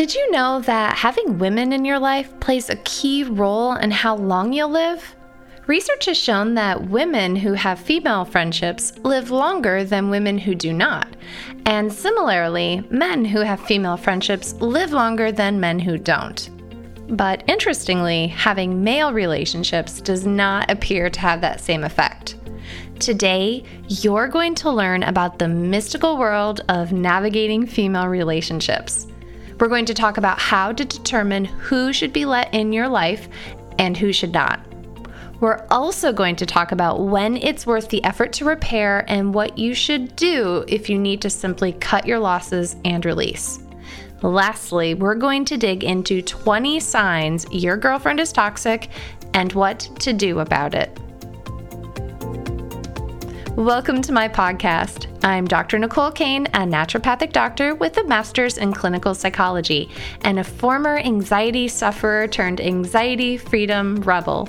Did you know that having women in your life plays a key role in how long you'll live? Research has shown that women who have female friendships live longer than women who do not. And similarly, men who have female friendships live longer than men who don't. But interestingly, having male relationships does not appear to have that same effect. Today, you're going to learn about the mystical world of navigating female relationships. We're going to talk about how to determine who should be let in your life and who should not. We're also going to talk about when it's worth the effort to repair and what you should do if you need to simply cut your losses and release. Lastly, we're going to dig into 20 signs your girlfriend is toxic and what to do about it. Welcome to my podcast. I'm Dr. Nicole Cain, a naturopathic doctor with a master's in clinical psychology and a former anxiety sufferer turned anxiety freedom rebel.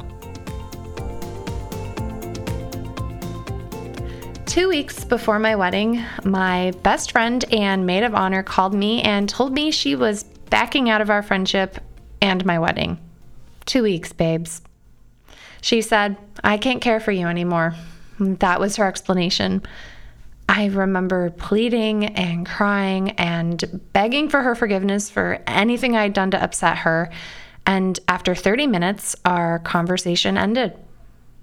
Two weeks before my wedding, my best friend and maid of honor called me and told me she was backing out of our friendship and my wedding. Two weeks, babes. She said, I can't care for you anymore. That was her explanation. I remember pleading and crying and begging for her forgiveness for anything I'd done to upset her. And after 30 minutes, our conversation ended.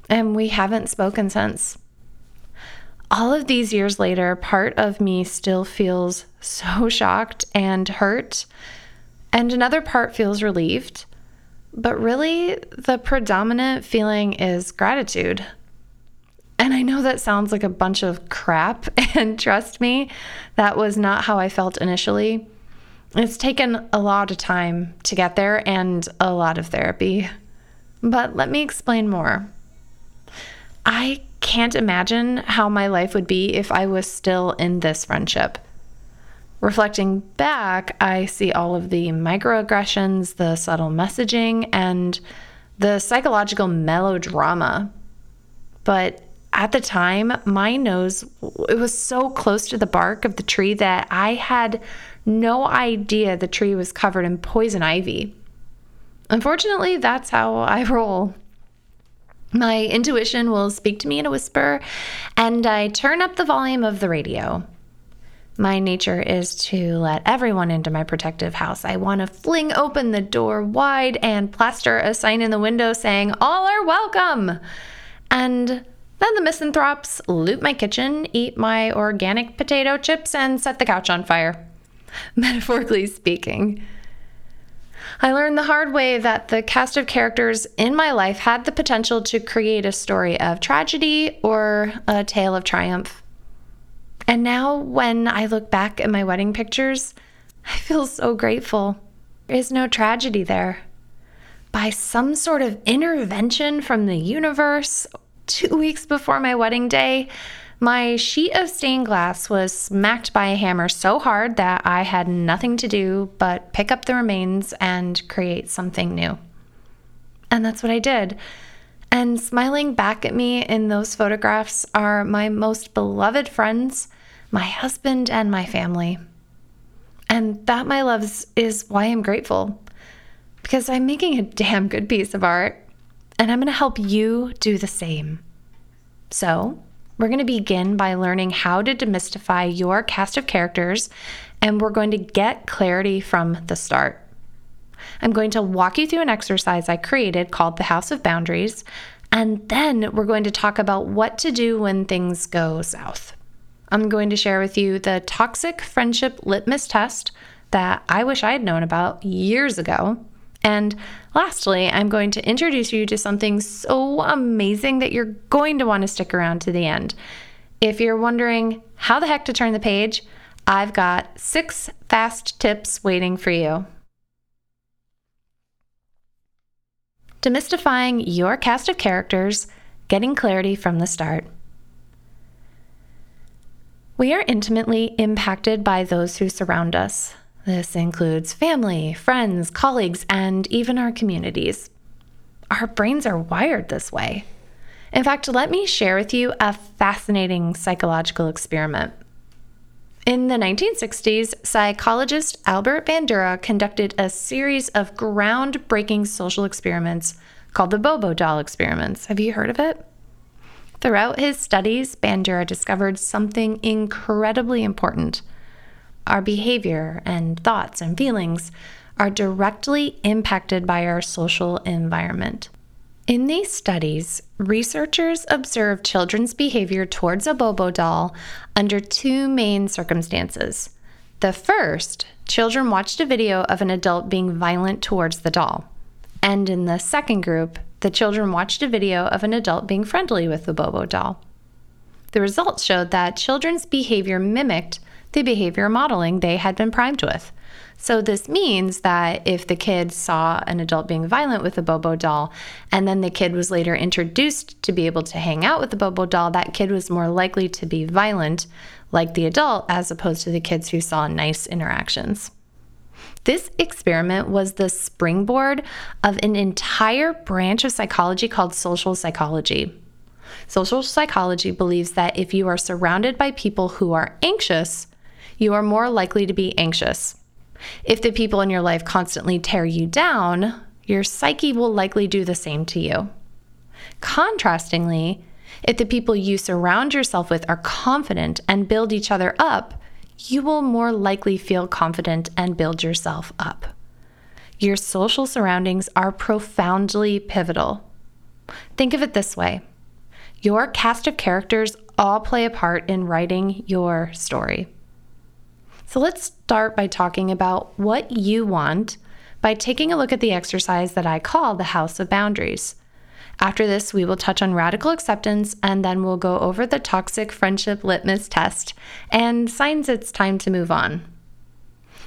And we haven't spoken since. All of these years later, part of me still feels so shocked and hurt, and another part feels relieved. But really, the predominant feeling is gratitude. And I know that sounds like a bunch of crap, and trust me, that was not how I felt initially. It's taken a lot of time to get there and a lot of therapy. But let me explain more. I can't imagine how my life would be if I was still in this friendship. Reflecting back, I see all of the microaggressions, the subtle messaging, and the psychological melodrama. But at the time, my nose it was so close to the bark of the tree that I had no idea the tree was covered in poison ivy. Unfortunately, that's how I roll. My intuition will speak to me in a whisper, and I turn up the volume of the radio. My nature is to let everyone into my protective house. I want to fling open the door wide and plaster a sign in the window saying, All are welcome. And then the misanthropes loot my kitchen, eat my organic potato chips, and set the couch on fire. Metaphorically speaking. I learned the hard way that the cast of characters in my life had the potential to create a story of tragedy or a tale of triumph. And now, when I look back at my wedding pictures, I feel so grateful. There is no tragedy there. By some sort of intervention from the universe two weeks before my wedding day, my sheet of stained glass was smacked by a hammer so hard that I had nothing to do but pick up the remains and create something new. And that's what I did. And smiling back at me in those photographs are my most beloved friends, my husband, and my family. And that, my loves, is why I'm grateful. Because I'm making a damn good piece of art and I'm going to help you do the same. So, we're going to begin by learning how to demystify your cast of characters, and we're going to get clarity from the start. I'm going to walk you through an exercise I created called the House of Boundaries, and then we're going to talk about what to do when things go south. I'm going to share with you the toxic friendship litmus test that I wish I had known about years ago. And lastly, I'm going to introduce you to something so amazing that you're going to want to stick around to the end. If you're wondering how the heck to turn the page, I've got six fast tips waiting for you. Demystifying your cast of characters, getting clarity from the start. We are intimately impacted by those who surround us. This includes family, friends, colleagues, and even our communities. Our brains are wired this way. In fact, let me share with you a fascinating psychological experiment. In the 1960s, psychologist Albert Bandura conducted a series of groundbreaking social experiments called the Bobo doll experiments. Have you heard of it? Throughout his studies, Bandura discovered something incredibly important. Our behavior and thoughts and feelings are directly impacted by our social environment. In these studies, researchers observed children's behavior towards a Bobo doll under two main circumstances. The first, children watched a video of an adult being violent towards the doll. And in the second group, the children watched a video of an adult being friendly with the Bobo doll. The results showed that children's behavior mimicked the behavior modeling they had been primed with. So, this means that if the kid saw an adult being violent with a Bobo doll, and then the kid was later introduced to be able to hang out with the Bobo doll, that kid was more likely to be violent like the adult as opposed to the kids who saw nice interactions. This experiment was the springboard of an entire branch of psychology called social psychology. Social psychology believes that if you are surrounded by people who are anxious, you are more likely to be anxious. If the people in your life constantly tear you down, your psyche will likely do the same to you. Contrastingly, if the people you surround yourself with are confident and build each other up, you will more likely feel confident and build yourself up. Your social surroundings are profoundly pivotal. Think of it this way your cast of characters all play a part in writing your story. So let's start by talking about what you want by taking a look at the exercise that I call the House of Boundaries. After this, we will touch on radical acceptance and then we'll go over the toxic friendship litmus test and signs it's time to move on.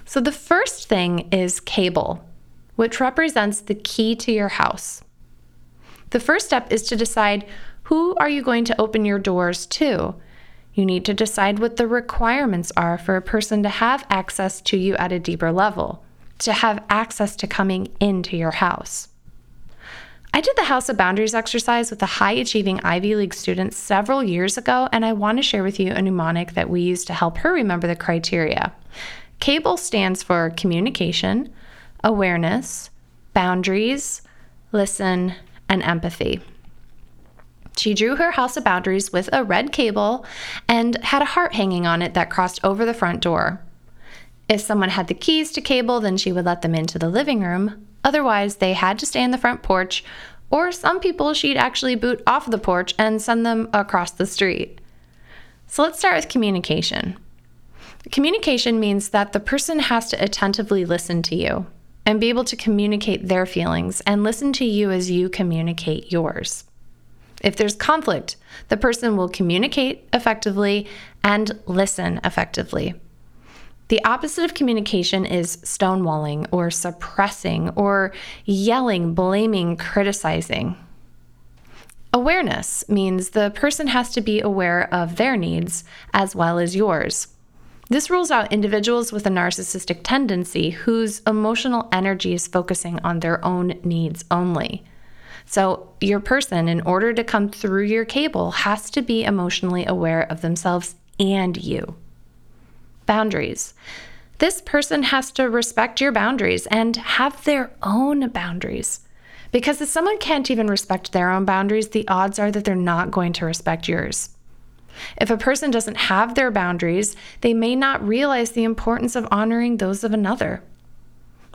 So, the first thing is cable, which represents the key to your house. The first step is to decide who are you going to open your doors to you need to decide what the requirements are for a person to have access to you at a deeper level, to have access to coming into your house. I did the House of Boundaries exercise with a high achieving Ivy League student several years ago, and I want to share with you a mnemonic that we use to help her remember the criteria. CABLE stands for communication, awareness, boundaries, listen, and empathy. She drew her house of boundaries with a red cable and had a heart hanging on it that crossed over the front door. If someone had the keys to cable, then she would let them into the living room. Otherwise, they had to stay in the front porch, or some people she'd actually boot off the porch and send them across the street. So let's start with communication. Communication means that the person has to attentively listen to you and be able to communicate their feelings and listen to you as you communicate yours. If there's conflict, the person will communicate effectively and listen effectively. The opposite of communication is stonewalling or suppressing or yelling, blaming, criticizing. Awareness means the person has to be aware of their needs as well as yours. This rules out individuals with a narcissistic tendency whose emotional energy is focusing on their own needs only. So, your person, in order to come through your cable, has to be emotionally aware of themselves and you. Boundaries. This person has to respect your boundaries and have their own boundaries. Because if someone can't even respect their own boundaries, the odds are that they're not going to respect yours. If a person doesn't have their boundaries, they may not realize the importance of honoring those of another.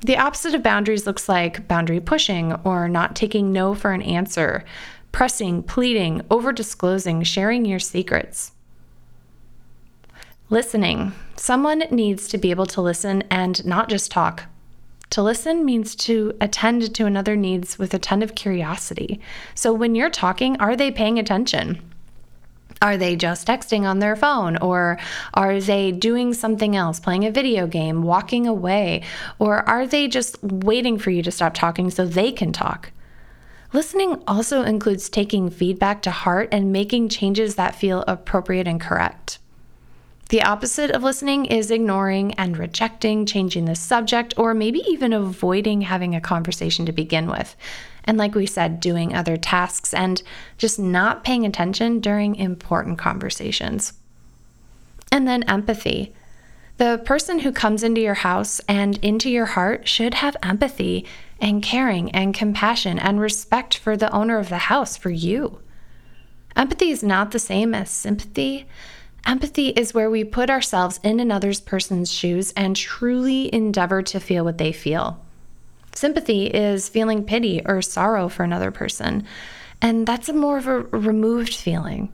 The opposite of boundaries looks like boundary pushing or not taking no for an answer, pressing, pleading, over disclosing, sharing your secrets. Listening. Someone needs to be able to listen and not just talk. To listen means to attend to another needs with attentive curiosity. So when you're talking, are they paying attention? Are they just texting on their phone? Or are they doing something else, playing a video game, walking away? Or are they just waiting for you to stop talking so they can talk? Listening also includes taking feedback to heart and making changes that feel appropriate and correct. The opposite of listening is ignoring and rejecting, changing the subject, or maybe even avoiding having a conversation to begin with. And like we said, doing other tasks and just not paying attention during important conversations. And then empathy. The person who comes into your house and into your heart should have empathy and caring and compassion and respect for the owner of the house, for you. Empathy is not the same as sympathy. Empathy is where we put ourselves in another's person's shoes and truly endeavor to feel what they feel. Sympathy is feeling pity or sorrow for another person, and that's a more of a removed feeling.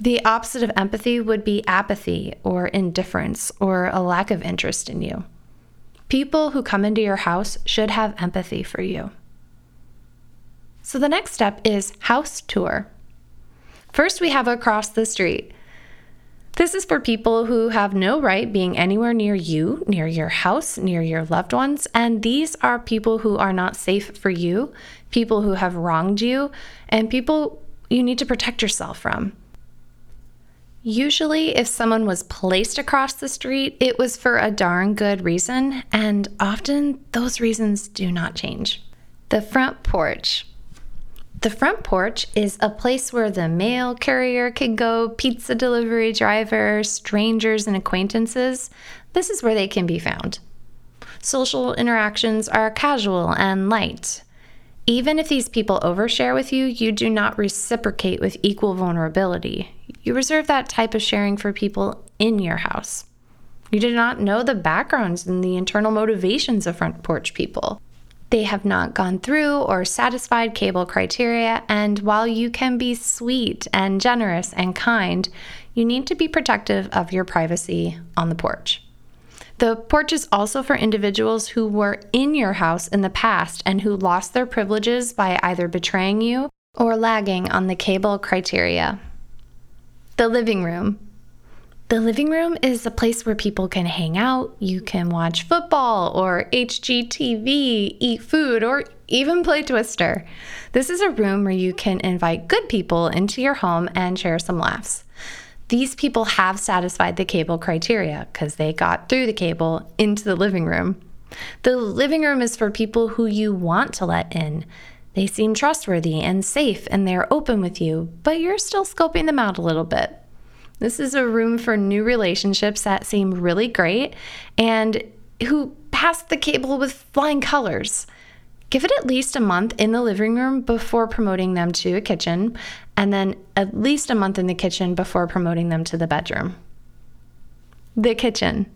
The opposite of empathy would be apathy or indifference or a lack of interest in you. People who come into your house should have empathy for you. So the next step is house tour. First, we have across the street. This is for people who have no right being anywhere near you, near your house, near your loved ones. And these are people who are not safe for you, people who have wronged you, and people you need to protect yourself from. Usually, if someone was placed across the street, it was for a darn good reason, and often those reasons do not change. The front porch. The front porch is a place where the mail carrier can go, pizza delivery driver, strangers, and acquaintances. This is where they can be found. Social interactions are casual and light. Even if these people overshare with you, you do not reciprocate with equal vulnerability. You reserve that type of sharing for people in your house. You do not know the backgrounds and the internal motivations of front porch people. They have not gone through or satisfied cable criteria, and while you can be sweet and generous and kind, you need to be protective of your privacy on the porch. The porch is also for individuals who were in your house in the past and who lost their privileges by either betraying you or lagging on the cable criteria. The living room. The living room is a place where people can hang out, you can watch football or HGTV, eat food, or even play Twister. This is a room where you can invite good people into your home and share some laughs these people have satisfied the cable criteria because they got through the cable into the living room. The living room is for people who you want to let in. They seem trustworthy and safe and they're open with you, but you're still scoping them out a little bit. This is a room for new relationships that seem really great and who pass the cable with flying colors. Give it at least a month in the living room before promoting them to a kitchen, and then at least a month in the kitchen before promoting them to the bedroom. The kitchen.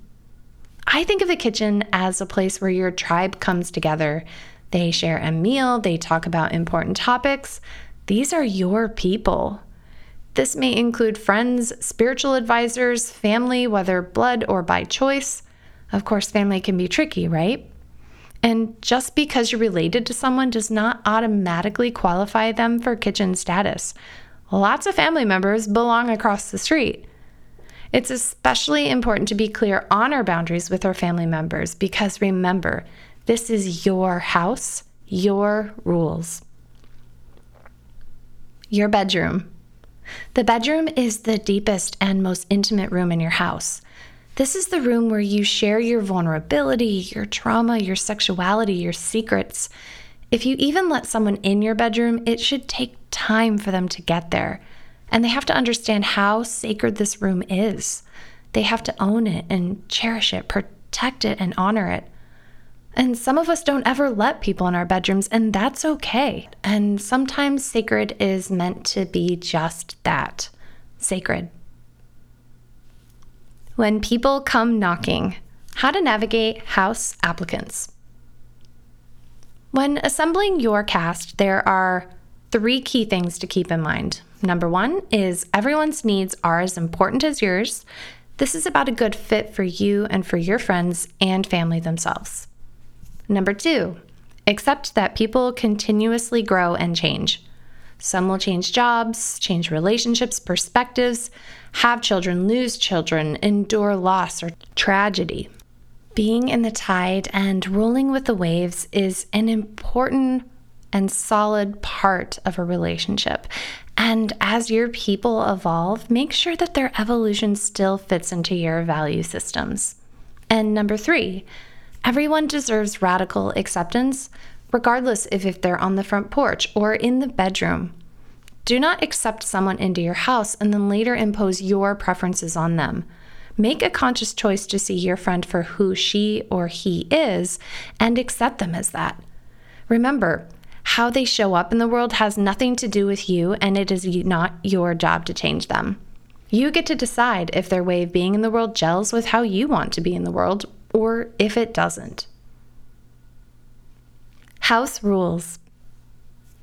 I think of the kitchen as a place where your tribe comes together. They share a meal, they talk about important topics. These are your people. This may include friends, spiritual advisors, family, whether blood or by choice. Of course, family can be tricky, right? And just because you're related to someone does not automatically qualify them for kitchen status. Lots of family members belong across the street. It's especially important to be clear on our boundaries with our family members because remember, this is your house, your rules. Your bedroom. The bedroom is the deepest and most intimate room in your house. This is the room where you share your vulnerability, your trauma, your sexuality, your secrets. If you even let someone in your bedroom, it should take time for them to get there. And they have to understand how sacred this room is. They have to own it and cherish it, protect it, and honor it. And some of us don't ever let people in our bedrooms, and that's okay. And sometimes sacred is meant to be just that sacred. When people come knocking, how to navigate house applicants. When assembling your cast, there are three key things to keep in mind. Number one is everyone's needs are as important as yours. This is about a good fit for you and for your friends and family themselves. Number two, accept that people continuously grow and change. Some will change jobs, change relationships, perspectives, have children, lose children, endure loss or tragedy. Being in the tide and rolling with the waves is an important and solid part of a relationship. And as your people evolve, make sure that their evolution still fits into your value systems. And number three, everyone deserves radical acceptance regardless if, if they're on the front porch or in the bedroom. Do not accept someone into your house and then later impose your preferences on them. Make a conscious choice to see your friend for who she or he is and accept them as that. Remember, how they show up in the world has nothing to do with you, and it is not your job to change them. You get to decide if their way of being in the world gels with how you want to be in the world, or if it doesn't. House rules.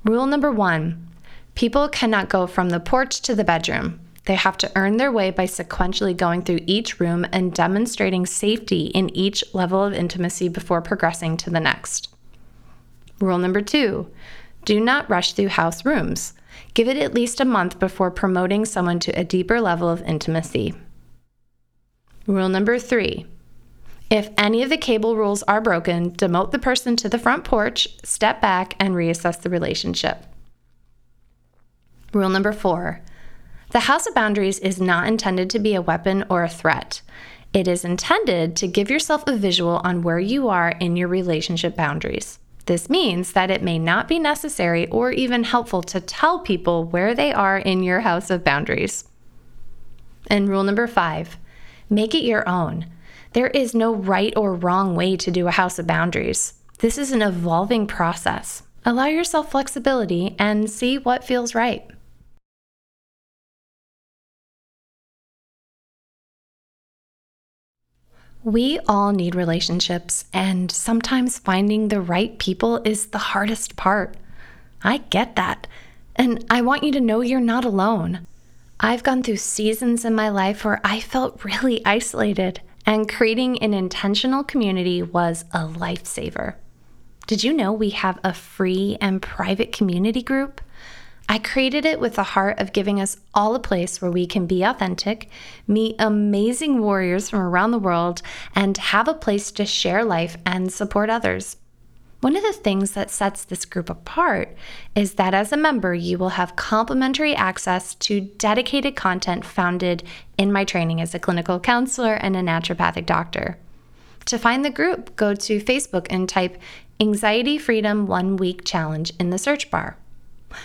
Rule number one people cannot go from the porch to the bedroom. They have to earn their way by sequentially going through each room and demonstrating safety in each level of intimacy before progressing to the next. Rule number two do not rush through house rooms. Give it at least a month before promoting someone to a deeper level of intimacy. Rule number three if any of the cable rules are broken, demote the person to the front porch, step back, and reassess the relationship. Rule number four the House of Boundaries is not intended to be a weapon or a threat. It is intended to give yourself a visual on where you are in your relationship boundaries. This means that it may not be necessary or even helpful to tell people where they are in your house of boundaries. And rule number five make it your own. There is no right or wrong way to do a house of boundaries. This is an evolving process. Allow yourself flexibility and see what feels right. We all need relationships, and sometimes finding the right people is the hardest part. I get that, and I want you to know you're not alone. I've gone through seasons in my life where I felt really isolated, and creating an intentional community was a lifesaver. Did you know we have a free and private community group? I created it with the heart of giving us all a place where we can be authentic, meet amazing warriors from around the world, and have a place to share life and support others. One of the things that sets this group apart is that as a member, you will have complimentary access to dedicated content founded in my training as a clinical counselor and a naturopathic doctor. To find the group, go to Facebook and type Anxiety Freedom One Week Challenge in the search bar.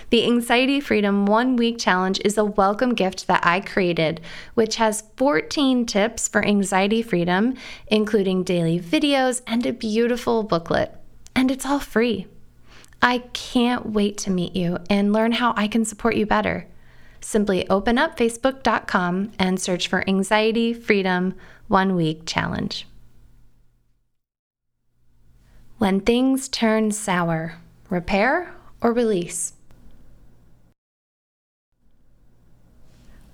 The Anxiety Freedom One Week Challenge is a welcome gift that I created, which has 14 tips for anxiety freedom, including daily videos and a beautiful booklet. And it's all free. I can't wait to meet you and learn how I can support you better. Simply open up facebook.com and search for Anxiety Freedom One Week Challenge. When things turn sour, repair or release?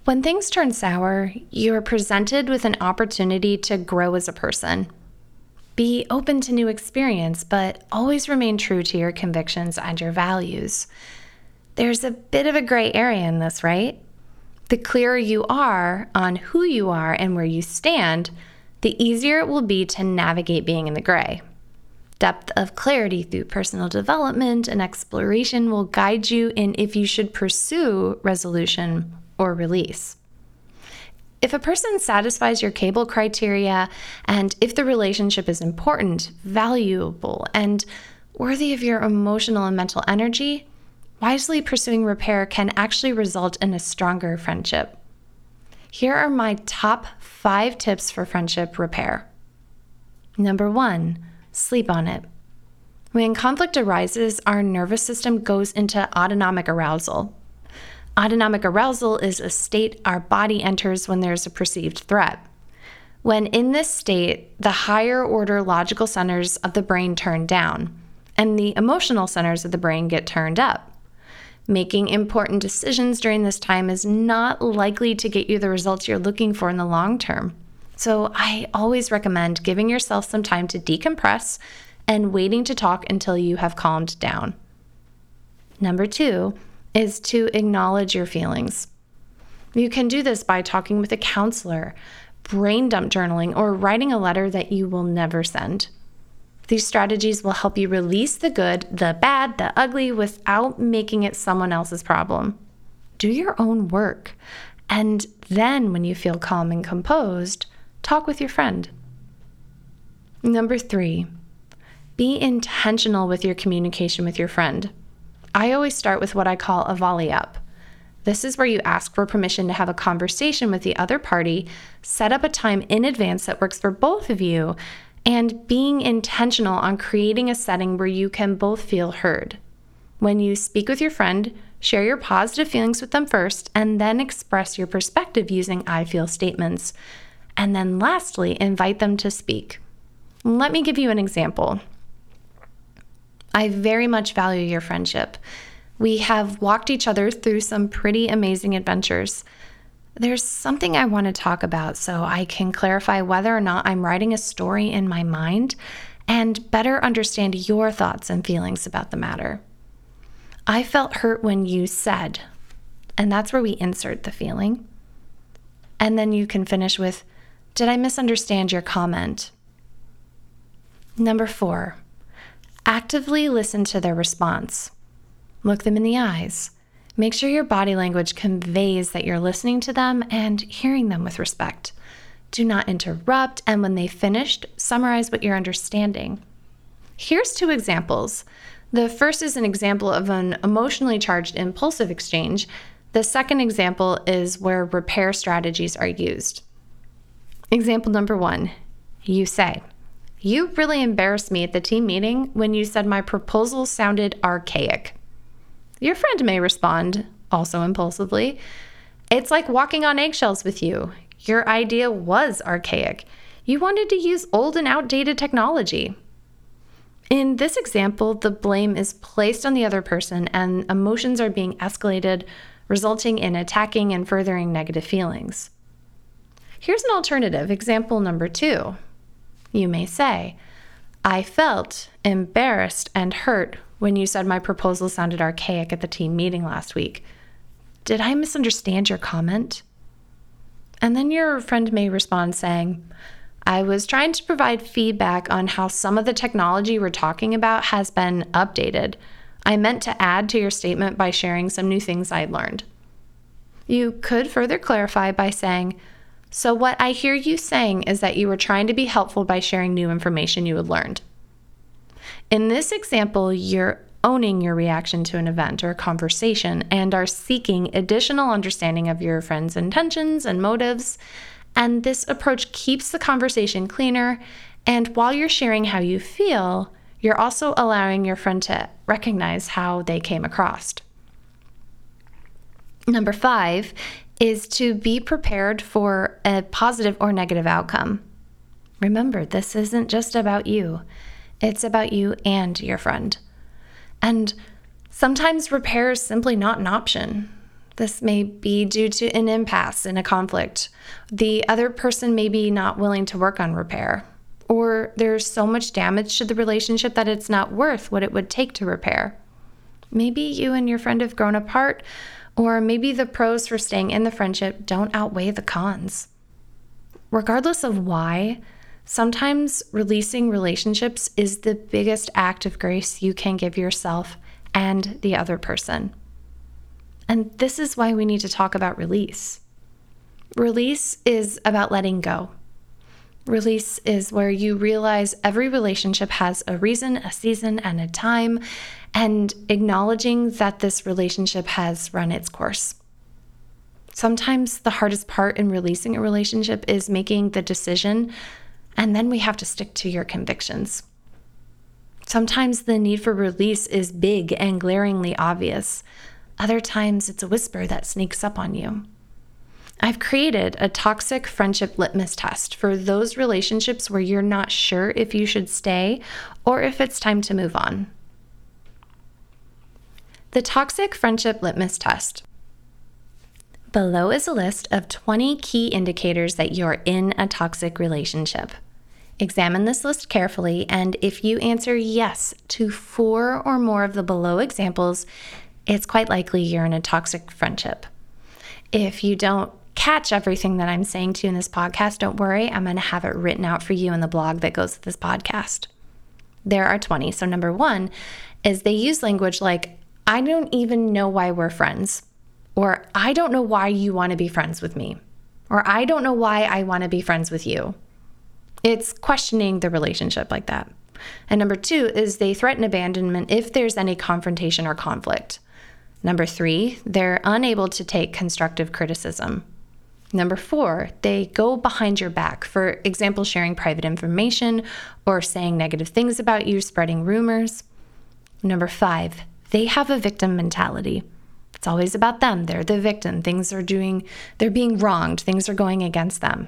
When things turn sour, you are presented with an opportunity to grow as a person. Be open to new experience, but always remain true to your convictions and your values. There's a bit of a gray area in this, right? The clearer you are on who you are and where you stand, the easier it will be to navigate being in the gray. Depth of clarity through personal development and exploration will guide you in if you should pursue resolution or release. If a person satisfies your cable criteria, and if the relationship is important, valuable, and worthy of your emotional and mental energy, wisely pursuing repair can actually result in a stronger friendship. Here are my top five tips for friendship repair. Number one, sleep on it. When conflict arises, our nervous system goes into autonomic arousal. Autonomic arousal is a state our body enters when there's a perceived threat. When in this state, the higher order logical centers of the brain turn down, and the emotional centers of the brain get turned up. Making important decisions during this time is not likely to get you the results you're looking for in the long term. So, I always recommend giving yourself some time to decompress and waiting to talk until you have calmed down. Number two, is to acknowledge your feelings. You can do this by talking with a counselor, brain dump journaling, or writing a letter that you will never send. These strategies will help you release the good, the bad, the ugly without making it someone else's problem. Do your own work. And then, when you feel calm and composed, talk with your friend. Number three, be intentional with your communication with your friend. I always start with what I call a volley up. This is where you ask for permission to have a conversation with the other party, set up a time in advance that works for both of you, and being intentional on creating a setting where you can both feel heard. When you speak with your friend, share your positive feelings with them first, and then express your perspective using I feel statements. And then lastly, invite them to speak. Let me give you an example. I very much value your friendship. We have walked each other through some pretty amazing adventures. There's something I want to talk about so I can clarify whether or not I'm writing a story in my mind and better understand your thoughts and feelings about the matter. I felt hurt when you said, and that's where we insert the feeling. And then you can finish with, Did I misunderstand your comment? Number four, actively listen to their response. Look them in the eyes. Make sure your body language conveys that you're listening to them and hearing them with respect. Do not interrupt, and when they've finished, summarize what you're understanding. Here's two examples. The first is an example of an emotionally charged impulsive exchange. The second example is where repair strategies are used. Example number one you say, You really embarrassed me at the team meeting when you said my proposal sounded archaic. Your friend may respond, also impulsively, It's like walking on eggshells with you. Your idea was archaic. You wanted to use old and outdated technology. In this example, the blame is placed on the other person and emotions are being escalated, resulting in attacking and furthering negative feelings. Here's an alternative, example number two. You may say, I felt embarrassed and hurt when you said my proposal sounded archaic at the team meeting last week. Did I misunderstand your comment? And then your friend may respond saying, I was trying to provide feedback on how some of the technology we're talking about has been updated. I meant to add to your statement by sharing some new things I'd learned. You could further clarify by saying, So, what I hear you saying is that you were trying to be helpful by sharing new information you had learned. In this example, you're owning your reaction to an event or a conversation and are seeking additional understanding of your friend's intentions and motives and this approach keeps the conversation cleaner. And while you're sharing how you feel, you're also allowing your friend to recognize how they came across. Number five is to be prepared for a positive or negative outcome. Remember, this isn't just about you, it's about you and your friend. And sometimes repair is simply not an option. This may be due to an impasse in a conflict. The other person may be not willing to work on repair. Or there's so much damage to the relationship that it's not worth what it would take to repair. Maybe you and your friend have grown apart, or maybe the pros for staying in the friendship don't outweigh the cons. Regardless of why, sometimes releasing relationships is the biggest act of grace you can give yourself and the other person. And this is why we need to talk about release. Release is about letting go. Release is where you realize every relationship has a reason, a season, and a time, and acknowledging that this relationship has run its course. Sometimes the hardest part in releasing a relationship is making the decision, and then we have to stick to your convictions. Sometimes the need for release is big and glaringly obvious. Other times, it's a whisper that sneaks up on you. I've created a toxic friendship litmus test for those relationships where you're not sure if you should stay or if it's time to move on. The Toxic Friendship Litmus Test. Below is a list of 20 key indicators that you're in a toxic relationship. Examine this list carefully, and if you answer yes to four or more of the below examples, it's quite likely you're in a toxic friendship. If you don't catch everything that I'm saying to you in this podcast, don't worry. I'm going to have it written out for you in the blog that goes with this podcast. There are 20. So, number one is they use language like, I don't even know why we're friends, or I don't know why you want to be friends with me, or I don't know why I want to be friends with you. It's questioning the relationship like that. And number two is they threaten abandonment if there's any confrontation or conflict. Number three, they're unable to take constructive criticism. Number four, they go behind your back, for example, sharing private information or saying negative things about you, spreading rumors. Number five, they have a victim mentality. It's always about them. They're the victim. Things are doing, they're being wronged. Things are going against them.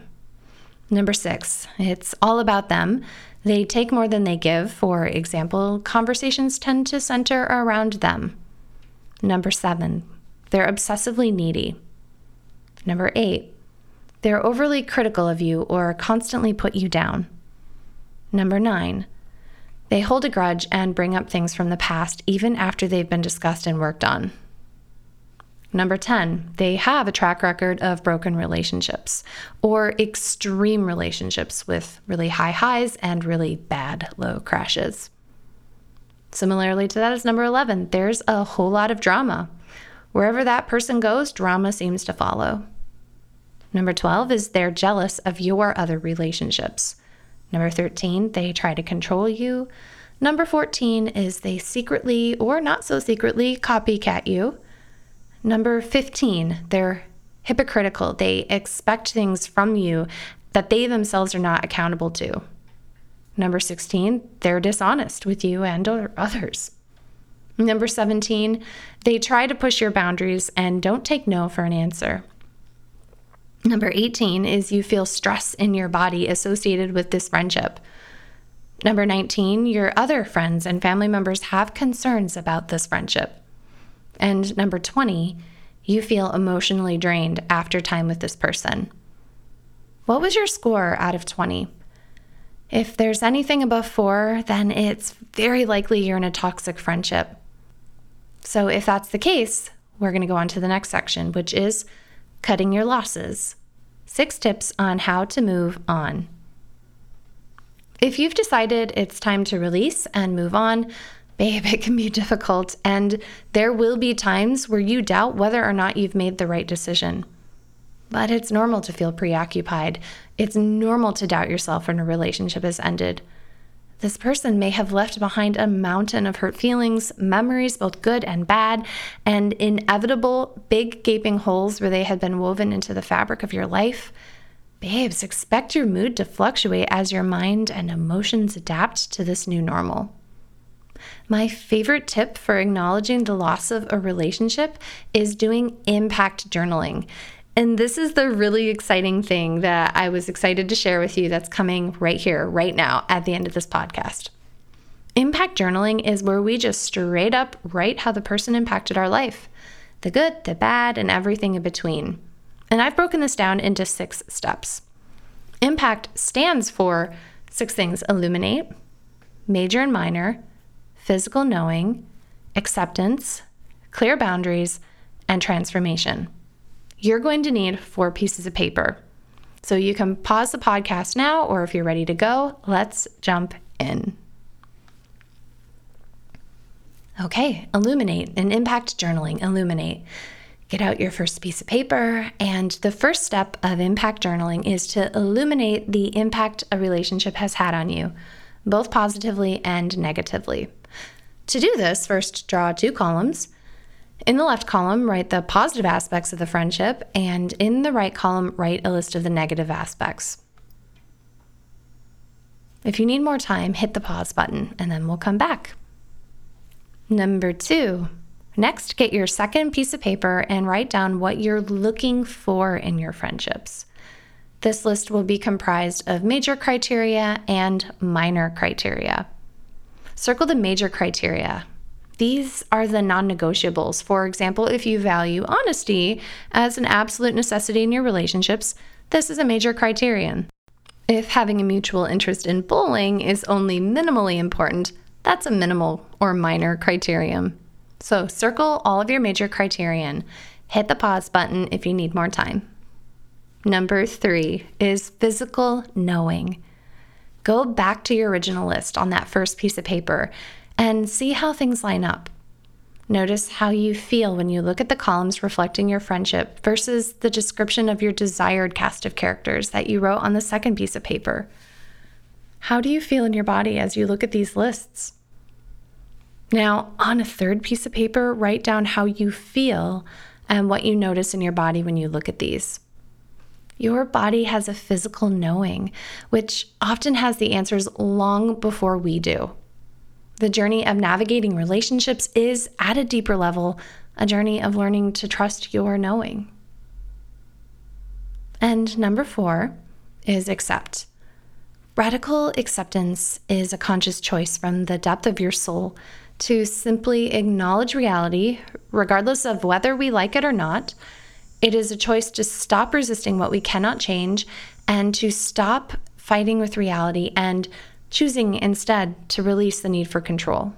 Number six, it's all about them. They take more than they give. For example, conversations tend to center around them. Number seven, they're obsessively needy. Number eight, they're overly critical of you or constantly put you down. Number nine, they hold a grudge and bring up things from the past even after they've been discussed and worked on. Number 10, they have a track record of broken relationships or extreme relationships with really high highs and really bad low crashes. Similarly to that is number 11, there's a whole lot of drama. Wherever that person goes, drama seems to follow. Number 12 is they're jealous of your other relationships. Number 13, they try to control you. Number 14 is they secretly or not so secretly copycat you. Number 15, they're hypocritical. They expect things from you that they themselves are not accountable to. Number 16, they're dishonest with you and or others. Number 17, they try to push your boundaries and don't take no for an answer. Number 18 is you feel stress in your body associated with this friendship. Number 19, your other friends and family members have concerns about this friendship. And number 20, you feel emotionally drained after time with this person. What was your score out of 20? If there's anything above four, then it's very likely you're in a toxic friendship. So, if that's the case, we're going to go on to the next section, which is cutting your losses. Six tips on how to move on. If you've decided it's time to release and move on, babe, it can be difficult. And there will be times where you doubt whether or not you've made the right decision. But it's normal to feel preoccupied. It's normal to doubt yourself when a relationship has ended. This person may have left behind a mountain of hurt feelings, memories, both good and bad, and inevitable big gaping holes where they had been woven into the fabric of your life. Babes, expect your mood to fluctuate as your mind and emotions adapt to this new normal. My favorite tip for acknowledging the loss of a relationship is doing impact journaling. And this is the really exciting thing that I was excited to share with you that's coming right here, right now, at the end of this podcast. Impact journaling is where we just straight up write how the person impacted our life the good, the bad, and everything in between. And I've broken this down into six steps. Impact stands for six things illuminate, major and minor, physical knowing, acceptance, clear boundaries, and transformation you're going to need four pieces of paper. So you can pause the podcast now, or if you're ready to go, let's jump in. Okay, illuminate and impact journaling. Illuminate. Get out your first piece of paper, and the first step of impact journaling is to illuminate the impact a relationship has had on you, both positively and negatively. To do this, first draw two columns in the left column, write the positive aspects of the friendship, and in the right column, write a list of the negative aspects. If you need more time, hit the pause button and then we'll come back. Number two, next, get your second piece of paper and write down what you're looking for in your friendships. This list will be comprised of major criteria and minor criteria. Circle the major criteria these are the non negotiables. For example, if you value honesty as an absolute necessity in your relationships, this is a major criterion. If having a mutual interest in bowling is only minimally important, that's a minimal or minor criterion. So circle all of your major criterion. Hit the pause button if you need more time. Number three is physical knowing. Go back to your original list on that first piece of paper and see how things line up. Notice how you feel when you look at the columns reflecting your friendship versus the description of your desired cast of characters that you wrote on the second piece of paper. How do you feel in your body as you look at these lists? Now, on a third piece of paper, write down how you feel and what you notice in your body when you look at these. Your body has a physical knowing, which often has the answers long before we do. The journey of navigating relationships is, at a deeper level, a journey of learning to trust your knowing. And number four is accept. Radical acceptance is a conscious choice from the depth of your soul to simply acknowledge reality, regardless of whether we like it or not. It is a choice to stop resisting what we cannot change and to stop fighting with reality and choosing instead to release the need for control.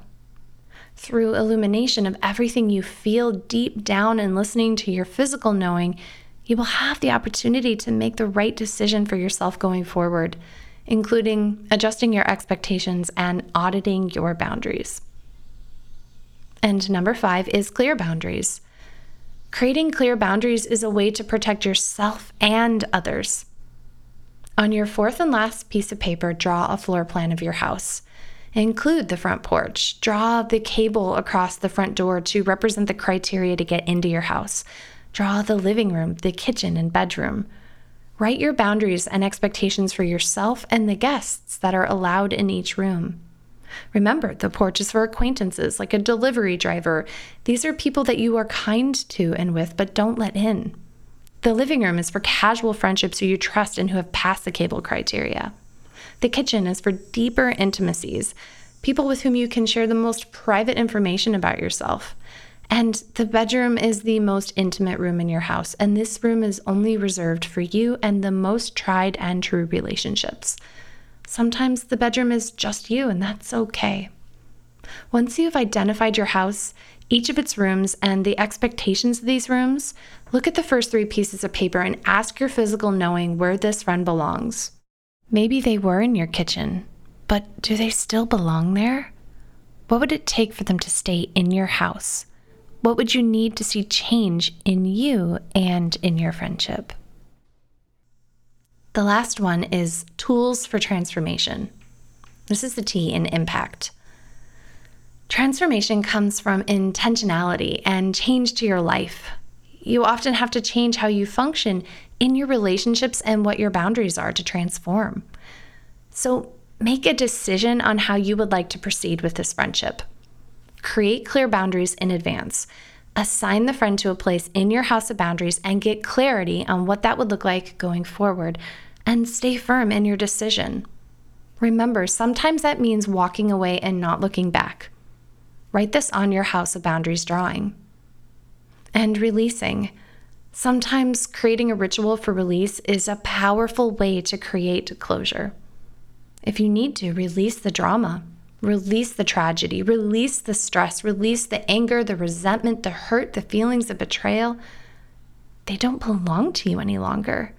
Through illumination of everything you feel deep down and listening to your physical knowing, you will have the opportunity to make the right decision for yourself going forward, including adjusting your expectations and auditing your boundaries. And number five is clear boundaries. Creating clear boundaries is a way to protect yourself and others. On your fourth and last piece of paper, draw a floor plan of your house. Include the front porch. Draw the cable across the front door to represent the criteria to get into your house. Draw the living room, the kitchen, and bedroom. Write your boundaries and expectations for yourself and the guests that are allowed in each room. Remember, the porch is for acquaintances like a delivery driver. These are people that you are kind to and with, but don't let in. The living room is for casual friendships who you trust and who have passed the cable criteria. The kitchen is for deeper intimacies, people with whom you can share the most private information about yourself. And the bedroom is the most intimate room in your house, and this room is only reserved for you and the most tried and true relationships. Sometimes the bedroom is just you, and that's okay. Once you've identified your house, each of its rooms, and the expectations of these rooms, look at the first three pieces of paper and ask your physical knowing where this run belongs. Maybe they were in your kitchen, but do they still belong there? What would it take for them to stay in your house? What would you need to see change in you and in your friendship? The last one is tools for transformation. This is the T in impact. Transformation comes from intentionality and change to your life. You often have to change how you function in your relationships and what your boundaries are to transform. So make a decision on how you would like to proceed with this friendship. Create clear boundaries in advance. Assign the friend to a place in your house of boundaries and get clarity on what that would look like going forward. And stay firm in your decision. Remember, sometimes that means walking away and not looking back. Write this on your house of boundaries drawing. And releasing. Sometimes creating a ritual for release is a powerful way to create closure. If you need to, release the drama. Release the tragedy, release the stress, release the anger, the resentment, the hurt, the feelings of betrayal. They don't belong to you any longer.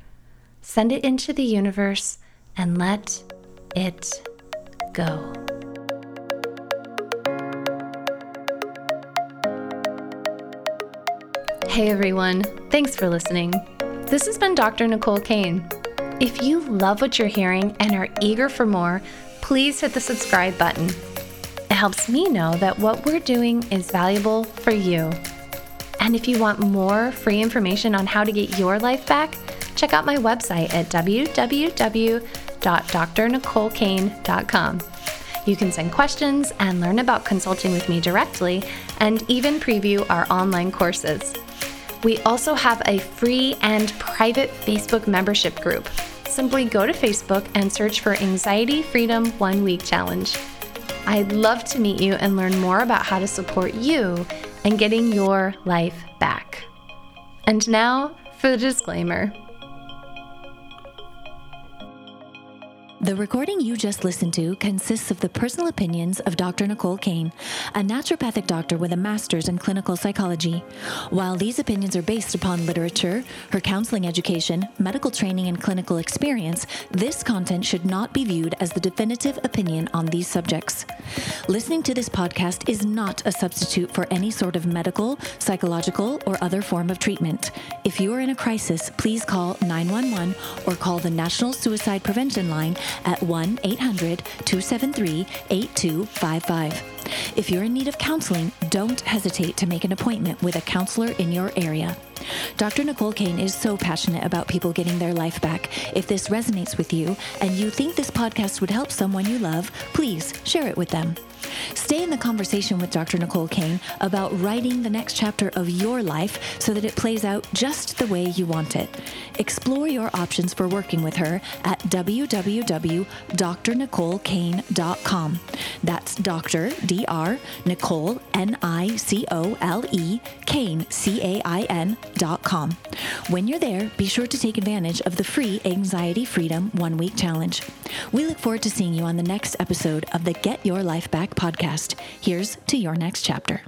Send it into the universe and let it go. Hey everyone, thanks for listening. This has been Dr. Nicole Cain. If you love what you're hearing and are eager for more, please hit the subscribe button. It helps me know that what we're doing is valuable for you. And if you want more free information on how to get your life back, check out my website at www.drnicolecain.com. You can send questions and learn about consulting with me directly, and even preview our online courses. We also have a free and private Facebook membership group simply go to Facebook and search for Anxiety Freedom One Week Challenge. I'd love to meet you and learn more about how to support you and getting your life back. And now for the disclaimer. The recording you just listened to consists of the personal opinions of Dr. Nicole Cain, a naturopathic doctor with a master's in clinical psychology. While these opinions are based upon literature, her counseling education, medical training, and clinical experience, this content should not be viewed as the definitive opinion on these subjects. Listening to this podcast is not a substitute for any sort of medical, psychological, or other form of treatment. If you are in a crisis, please call 911 or call the National Suicide Prevention Line at 1 800 273 8255. If you're in need of counseling, don't hesitate to make an appointment with a counselor in your area. Dr. Nicole Cain is so passionate about people getting their life back. If this resonates with you and you think this podcast would help someone you love, please share it with them. Stay in the conversation with Dr. Nicole Cain about writing the next chapter of your life so that it plays out just the way you want it. Explore your options for working with her at www.drnicolecain.com. That's Dr. D.R. Nicole, N I C O L E, Cain, C A I When you're there, be sure to take advantage of the free Anxiety Freedom One Week Challenge. We look forward to seeing you on the next episode of the Get Your Life Back podcast. Here's to your next chapter.